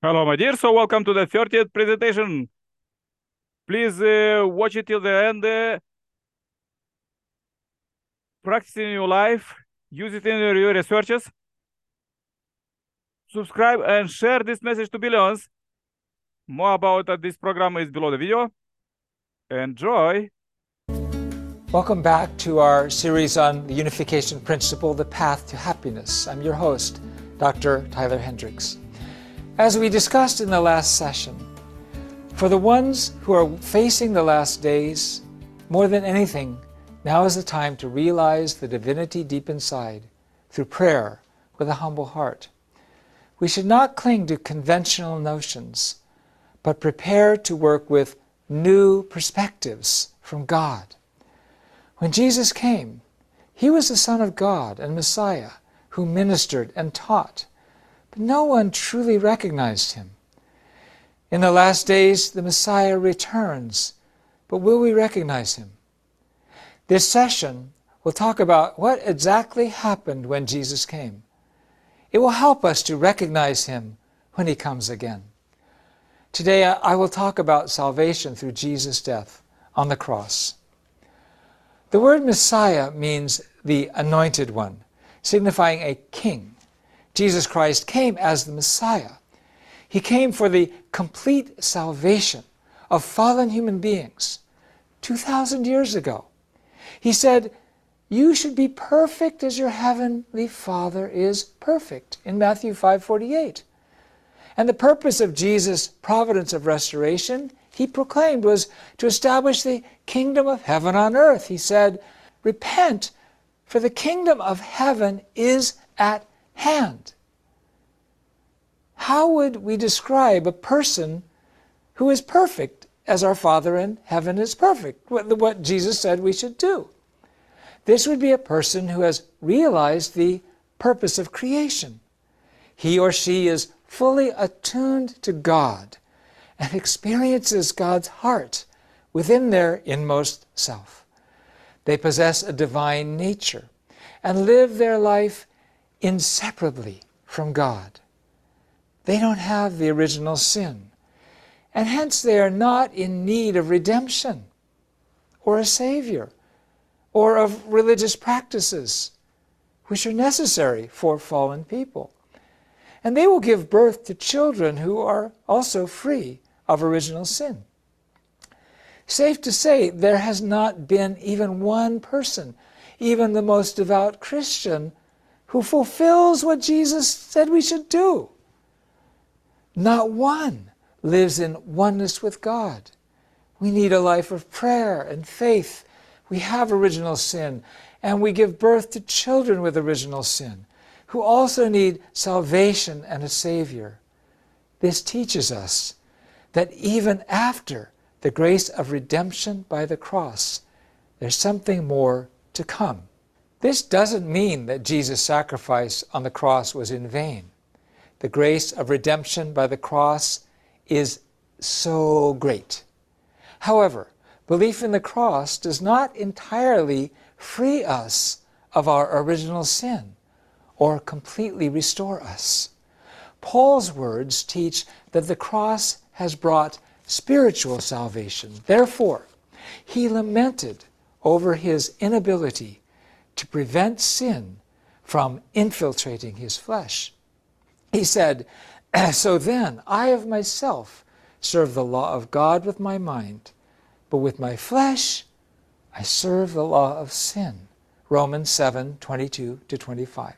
Hello, my dear. So welcome to the 30th presentation. Please uh, watch it till the end. Uh, practice in your life. Use it in your researches. Subscribe and share this message to billions. More about uh, this program is below the video. Enjoy. Welcome back to our series on the unification principle, the path to happiness. I'm your host, Dr. Tyler Hendricks. As we discussed in the last session, for the ones who are facing the last days, more than anything, now is the time to realize the divinity deep inside through prayer with a humble heart. We should not cling to conventional notions, but prepare to work with new perspectives from God. When Jesus came, he was the Son of God and Messiah who ministered and taught, but no one truly recognized him. In the last days, the Messiah returns, but will we recognize him? This session will talk about what exactly happened when Jesus came. It will help us to recognize him when he comes again. Today, I will talk about salvation through Jesus' death on the cross. The word Messiah means the anointed one, signifying a king. Jesus Christ came as the Messiah. He came for the complete salvation of fallen human beings 2,000 years ago. He said, You should be perfect as your heavenly Father is perfect in Matthew 5:48. And the purpose of Jesus' providence of restoration, he proclaimed, was to establish the kingdom of heaven on earth. He said, Repent, for the kingdom of heaven is at hand. How would we describe a person who is perfect as our Father in heaven is perfect? What Jesus said we should do. This would be a person who has realized the purpose of creation. He or she is fully attuned to God and experiences God's heart within their inmost self. They possess a divine nature and live their life inseparably from God. They don't have the original sin, and hence they are not in need of redemption or a Savior or of religious practices which are necessary for fallen people. And they will give birth to children who are also free of original sin. Safe to say, there has not been even one person, even the most devout Christian, who fulfills what Jesus said we should do. Not one lives in oneness with God. We need a life of prayer and faith. We have original sin, and we give birth to children with original sin who also need salvation and a Savior. This teaches us that even after the grace of redemption by the cross, there's something more to come. This doesn't mean that Jesus' sacrifice on the cross was in vain. The grace of redemption by the cross is so great. However, belief in the cross does not entirely free us of our original sin or completely restore us. Paul's words teach that the cross has brought spiritual salvation. Therefore, he lamented over his inability to prevent sin from infiltrating his flesh. He said, So then, I of myself serve the law of God with my mind, but with my flesh I serve the law of sin. Romans 7 22 to 25.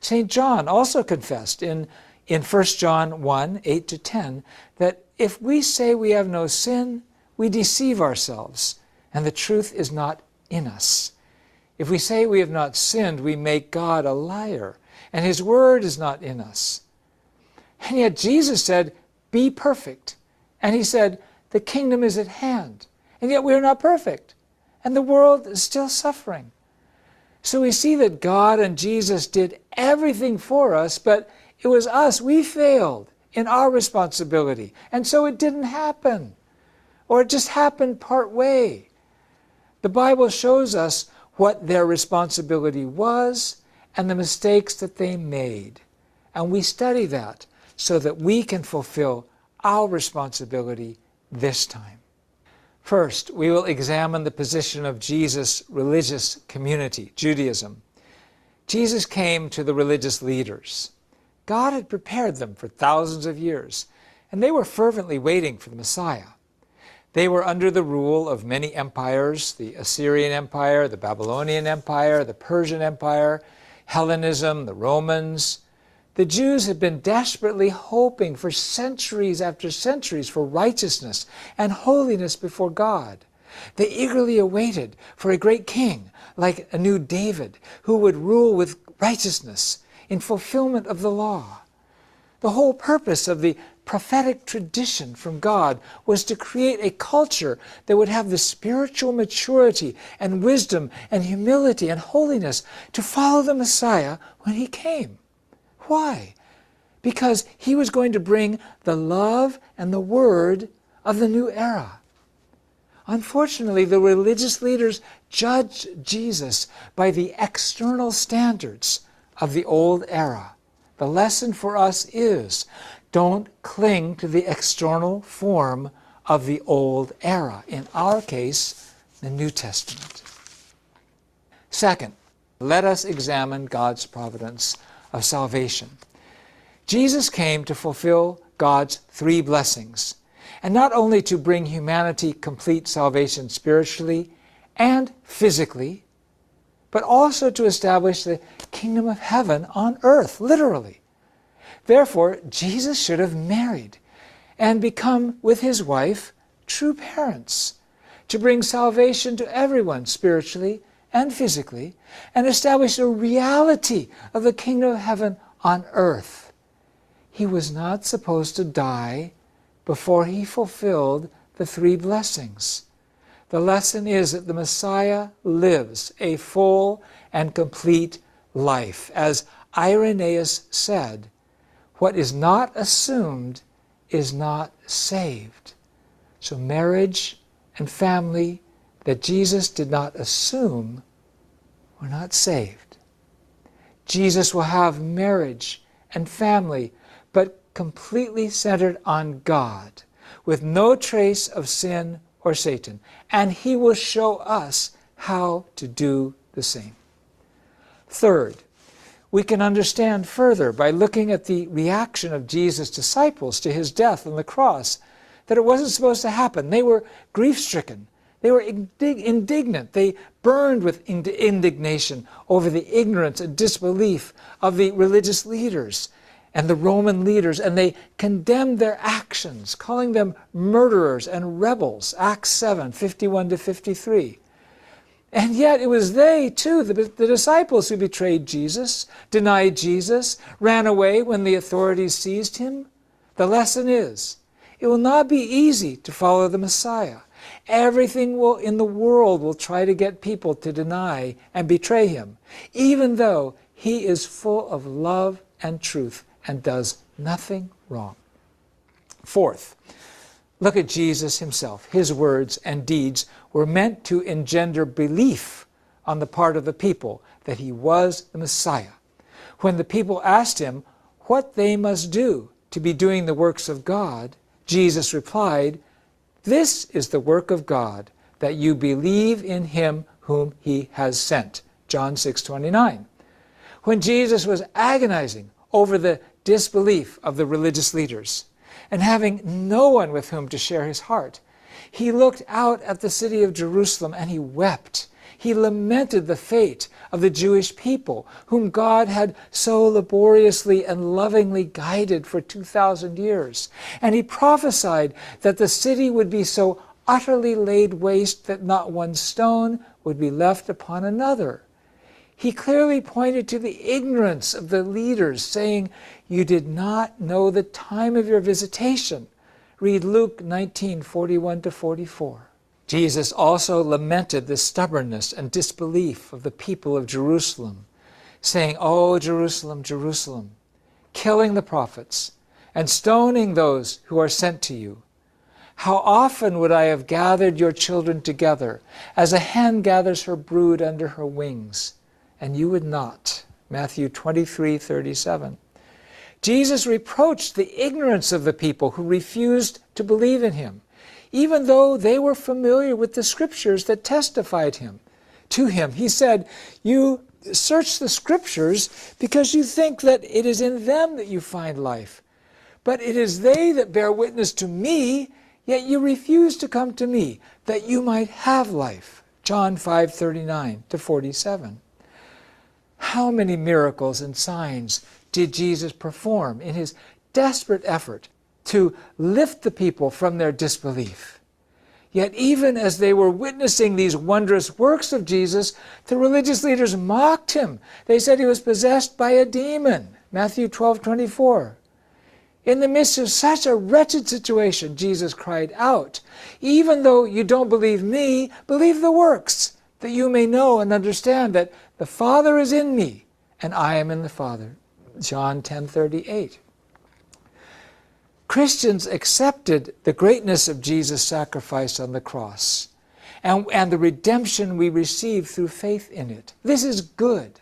St. John also confessed in, in 1 John 1 8 to 10 that if we say we have no sin, we deceive ourselves, and the truth is not in us. If we say we have not sinned, we make God a liar, and his word is not in us. And yet Jesus said, Be perfect. And he said, The kingdom is at hand. And yet we are not perfect. And the world is still suffering. So we see that God and Jesus did everything for us, but it was us. We failed in our responsibility. And so it didn't happen. Or it just happened part way. The Bible shows us what their responsibility was and the mistakes that they made. And we study that so that we can fulfill our responsibility this time. First, we will examine the position of Jesus' religious community, Judaism. Jesus came to the religious leaders. God had prepared them for thousands of years, and they were fervently waiting for the Messiah. They were under the rule of many empires the Assyrian Empire, the Babylonian Empire, the Persian Empire, Hellenism, the Romans. The Jews had been desperately hoping for centuries after centuries for righteousness and holiness before God. They eagerly awaited for a great king, like a new David, who would rule with righteousness in fulfillment of the law. The whole purpose of the prophetic tradition from God was to create a culture that would have the spiritual maturity and wisdom and humility and holiness to follow the Messiah when he came. Why? Because he was going to bring the love and the word of the new era. Unfortunately, the religious leaders judged Jesus by the external standards of the old era. The lesson for us is don't cling to the external form of the old era. In our case, the New Testament. Second, let us examine God's providence of salvation. Jesus came to fulfill God's three blessings, and not only to bring humanity complete salvation spiritually and physically, but also to establish the kingdom of heaven on earth, literally. Therefore, Jesus should have married and become with his wife true parents to bring salvation to everyone spiritually and physically and establish a reality of the kingdom of heaven on earth. He was not supposed to die before he fulfilled the three blessings. The lesson is that the Messiah lives a full and complete life. As Irenaeus said, what is not assumed is not saved. So, marriage and family that Jesus did not assume were not saved. Jesus will have marriage and family, but completely centered on God, with no trace of sin or Satan. And He will show us how to do the same. Third, we can understand further by looking at the reaction of Jesus' disciples to his death on the cross that it wasn't supposed to happen. They were grief stricken. They were indig- indignant. They burned with ind- indignation over the ignorance and disbelief of the religious leaders and the Roman leaders, and they condemned their actions, calling them murderers and rebels. Acts 7 51 to 53. And yet it was they, too, the, the, disciples who betrayed Jesus, denied Jesus, ran away when the authorities seized him. The lesson is it will not be easy to follow the Messiah. Everything will, in the world will try to get people to deny and betray him, even though he is full of love and truth and does nothing wrong. Fourth, look at Jesus himself. His words and deeds were meant to engender belief on the part of the people that he was the Messiah. When the people asked him what they must do to be doing the works of God, Jesus replied, This is the work of God, that you believe in him whom he has sent. John 6:29. When Jesus was agonizing over the disbelief of the religious leaders and having no one with whom to share his heart, he looked out at the city of Jerusalem and he wept. He lamented the fate of the Jewish people, whom God had so laboriously and lovingly guided for 2,000 years. And he prophesied that the city would be so utterly laid waste that not one stone would be left upon another. He clearly pointed to the ignorance of the leaders, saying, You did not know the time of your visitation. Read Luke 19 41 to 44. Jesus also lamented the stubbornness and disbelief of the people of Jerusalem, saying, O Jerusalem, Jerusalem, killing the prophets and stoning those who are sent to you. How often would I have gathered your children together, as a hen gathers her brood under her wings, and you would not. Matthew 23 37. Jesus reproached the ignorance of the people who refused to believe in him, even though they were familiar with the scriptures that testified him to him. He said, You search the scriptures because you think that it is in them that you find life. But it is they that bear witness to me, yet you refuse to come to me, that you might have life. John 5 39 to 47. How many miracles and signs did Jesus perform in his desperate effort to lift the people from their disbelief? Yet, even as they were witnessing these wondrous works of Jesus, the religious leaders mocked him. They said he was possessed by a demon. Matthew 12 24. In the midst of such a wretched situation, Jesus cried out, Even though you don't believe me, believe the works, that you may know and understand that the Father is in me, and I am in the Father. John 10:38. Christians accepted the greatness of Jesus' sacrifice on the cross and, and the redemption we receive through faith in it. This is good.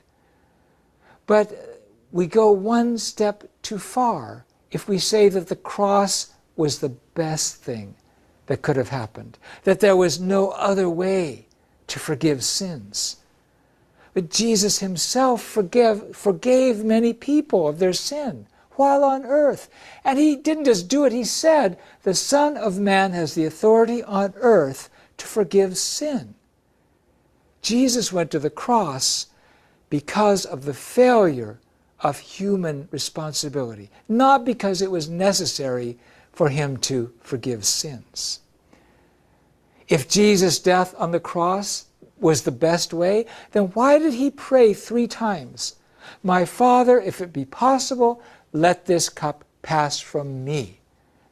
But we go one step too far if we say that the cross was the best thing that could have happened, that there was no other way to forgive sins. But Jesus himself forgave, forgave many people of their sin while on earth. And he didn't just do it, he said, The Son of Man has the authority on earth to forgive sin. Jesus went to the cross because of the failure of human responsibility, not because it was necessary for him to forgive sins. If Jesus' death on the cross was the best way, then why did he pray three times? My Father, if it be possible, let this cup pass from me.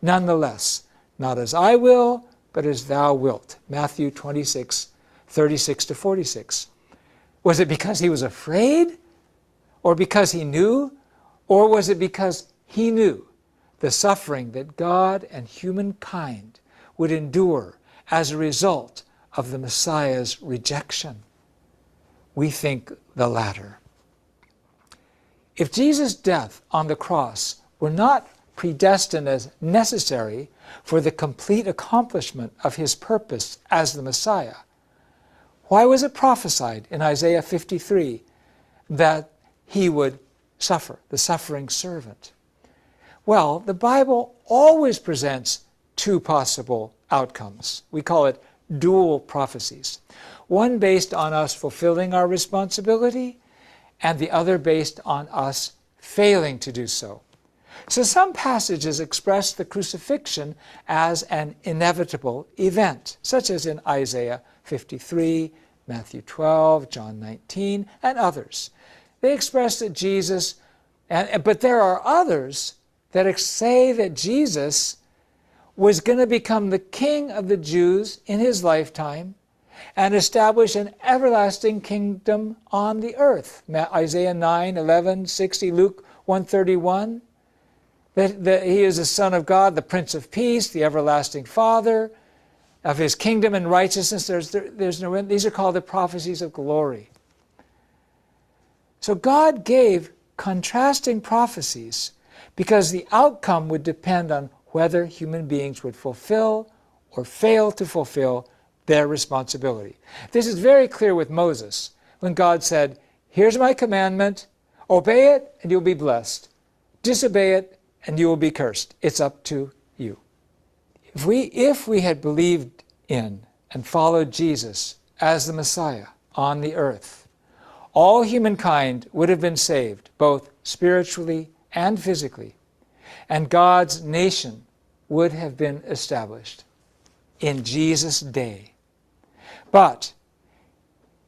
Nonetheless, not as I will, but as thou wilt. Matthew 26, 36 to 46. Was it because he was afraid? Or because he knew? Or was it because he knew the suffering that God and humankind would endure as a result of the Messiah's rejection? We think the latter. If Jesus' death on the cross were not predestined as necessary for the complete accomplishment of his purpose as the Messiah, why was it prophesied in Isaiah 53 that he would suffer, the suffering servant? Well, the Bible always presents two possible outcomes. We call it dual prophecies. One based on us fulfilling our responsibility, and the other based on us failing to do so. So some passages express the crucifixion as an inevitable event, such as in Isaiah 53, Matthew 12, John 19, and others. They express that Jesus, and, but there are others that say that Jesus was going to become the king of the Jews in his lifetime and establish an everlasting kingdom on the earth. Isaiah 9, 11, 60, Luke 131. That, that he is the Son of God, the Prince of Peace, the everlasting Father of his kingdom and righteousness. There's, there, there's no These are called the prophecies of glory. So God gave contrasting prophecies because the outcome would depend on whether human beings would fulfill or fail to fulfill their responsibility. This is very clear with Moses when God said, Here's my commandment, obey it and you'll be blessed. Disobey it and you will be cursed. It's up to you. If we, if we had believed in and followed Jesus as the Messiah on the earth, all humankind would have been saved, both spiritually and physically, and God's nation would have been established in Jesus' day. But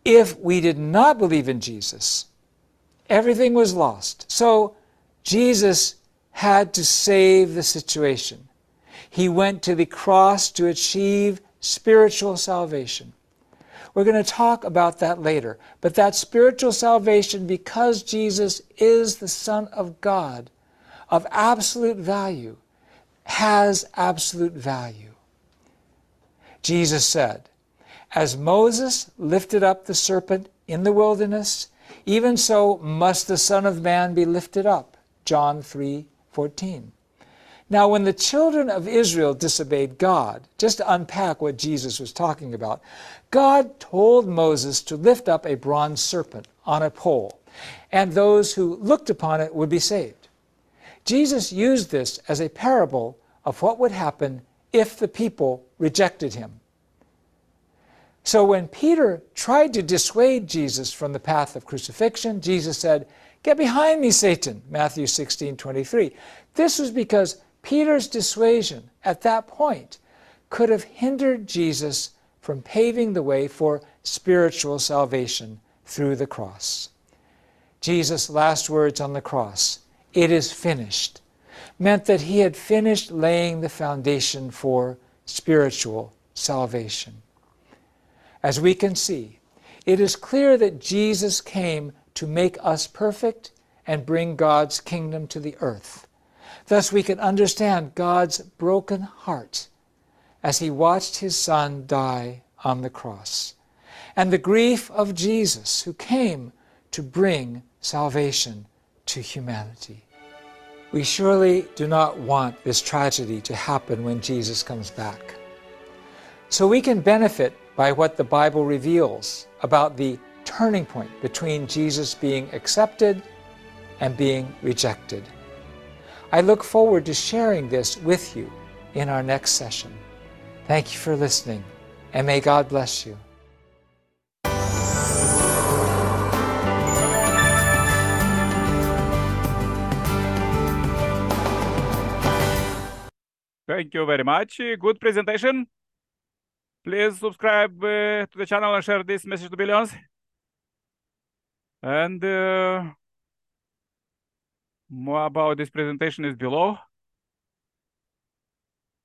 if we did not believe in Jesus, everything was lost. So Jesus had to save the situation. He went to the cross to achieve spiritual salvation. We're going to talk about that later. But that spiritual salvation, because Jesus is the Son of God, of absolute value, has absolute value. Jesus said, as Moses lifted up the serpent in the wilderness, even so must the Son of Man be lifted up. John 3:14. Now, when the children of Israel disobeyed God, just to unpack what Jesus was talking about, God told Moses to lift up a bronze serpent on a pole, and those who looked upon it would be saved. Jesus used this as a parable of what would happen if the people rejected him. So when Peter tried to dissuade Jesus from the path of crucifixion, Jesus said, Get behind me, Satan, Matthew 16 23. This was because Peter's dissuasion at that point could have hindered Jesus from paving the way for spiritual salvation through the cross. Jesus' last words on the cross, it is finished, meant that he had finished laying the foundation for spiritual salvation. As we can see, it is clear that Jesus came to make us perfect and bring God's kingdom to the earth. Thus, we can understand God's broken heart as he watched his son die on the cross, and the grief of Jesus, who came to bring salvation to humanity. We surely do not want this tragedy to happen when Jesus comes back. So we can benefit by what the Bible reveals about the turning point between Jesus being accepted and being rejected. I look forward to sharing this with you in our next session. Thank you for listening, and may God bless you. Thank you very much. Good presentation. Please subscribe uh, to the channel and share this message to billions. And uh, more about this presentation is below.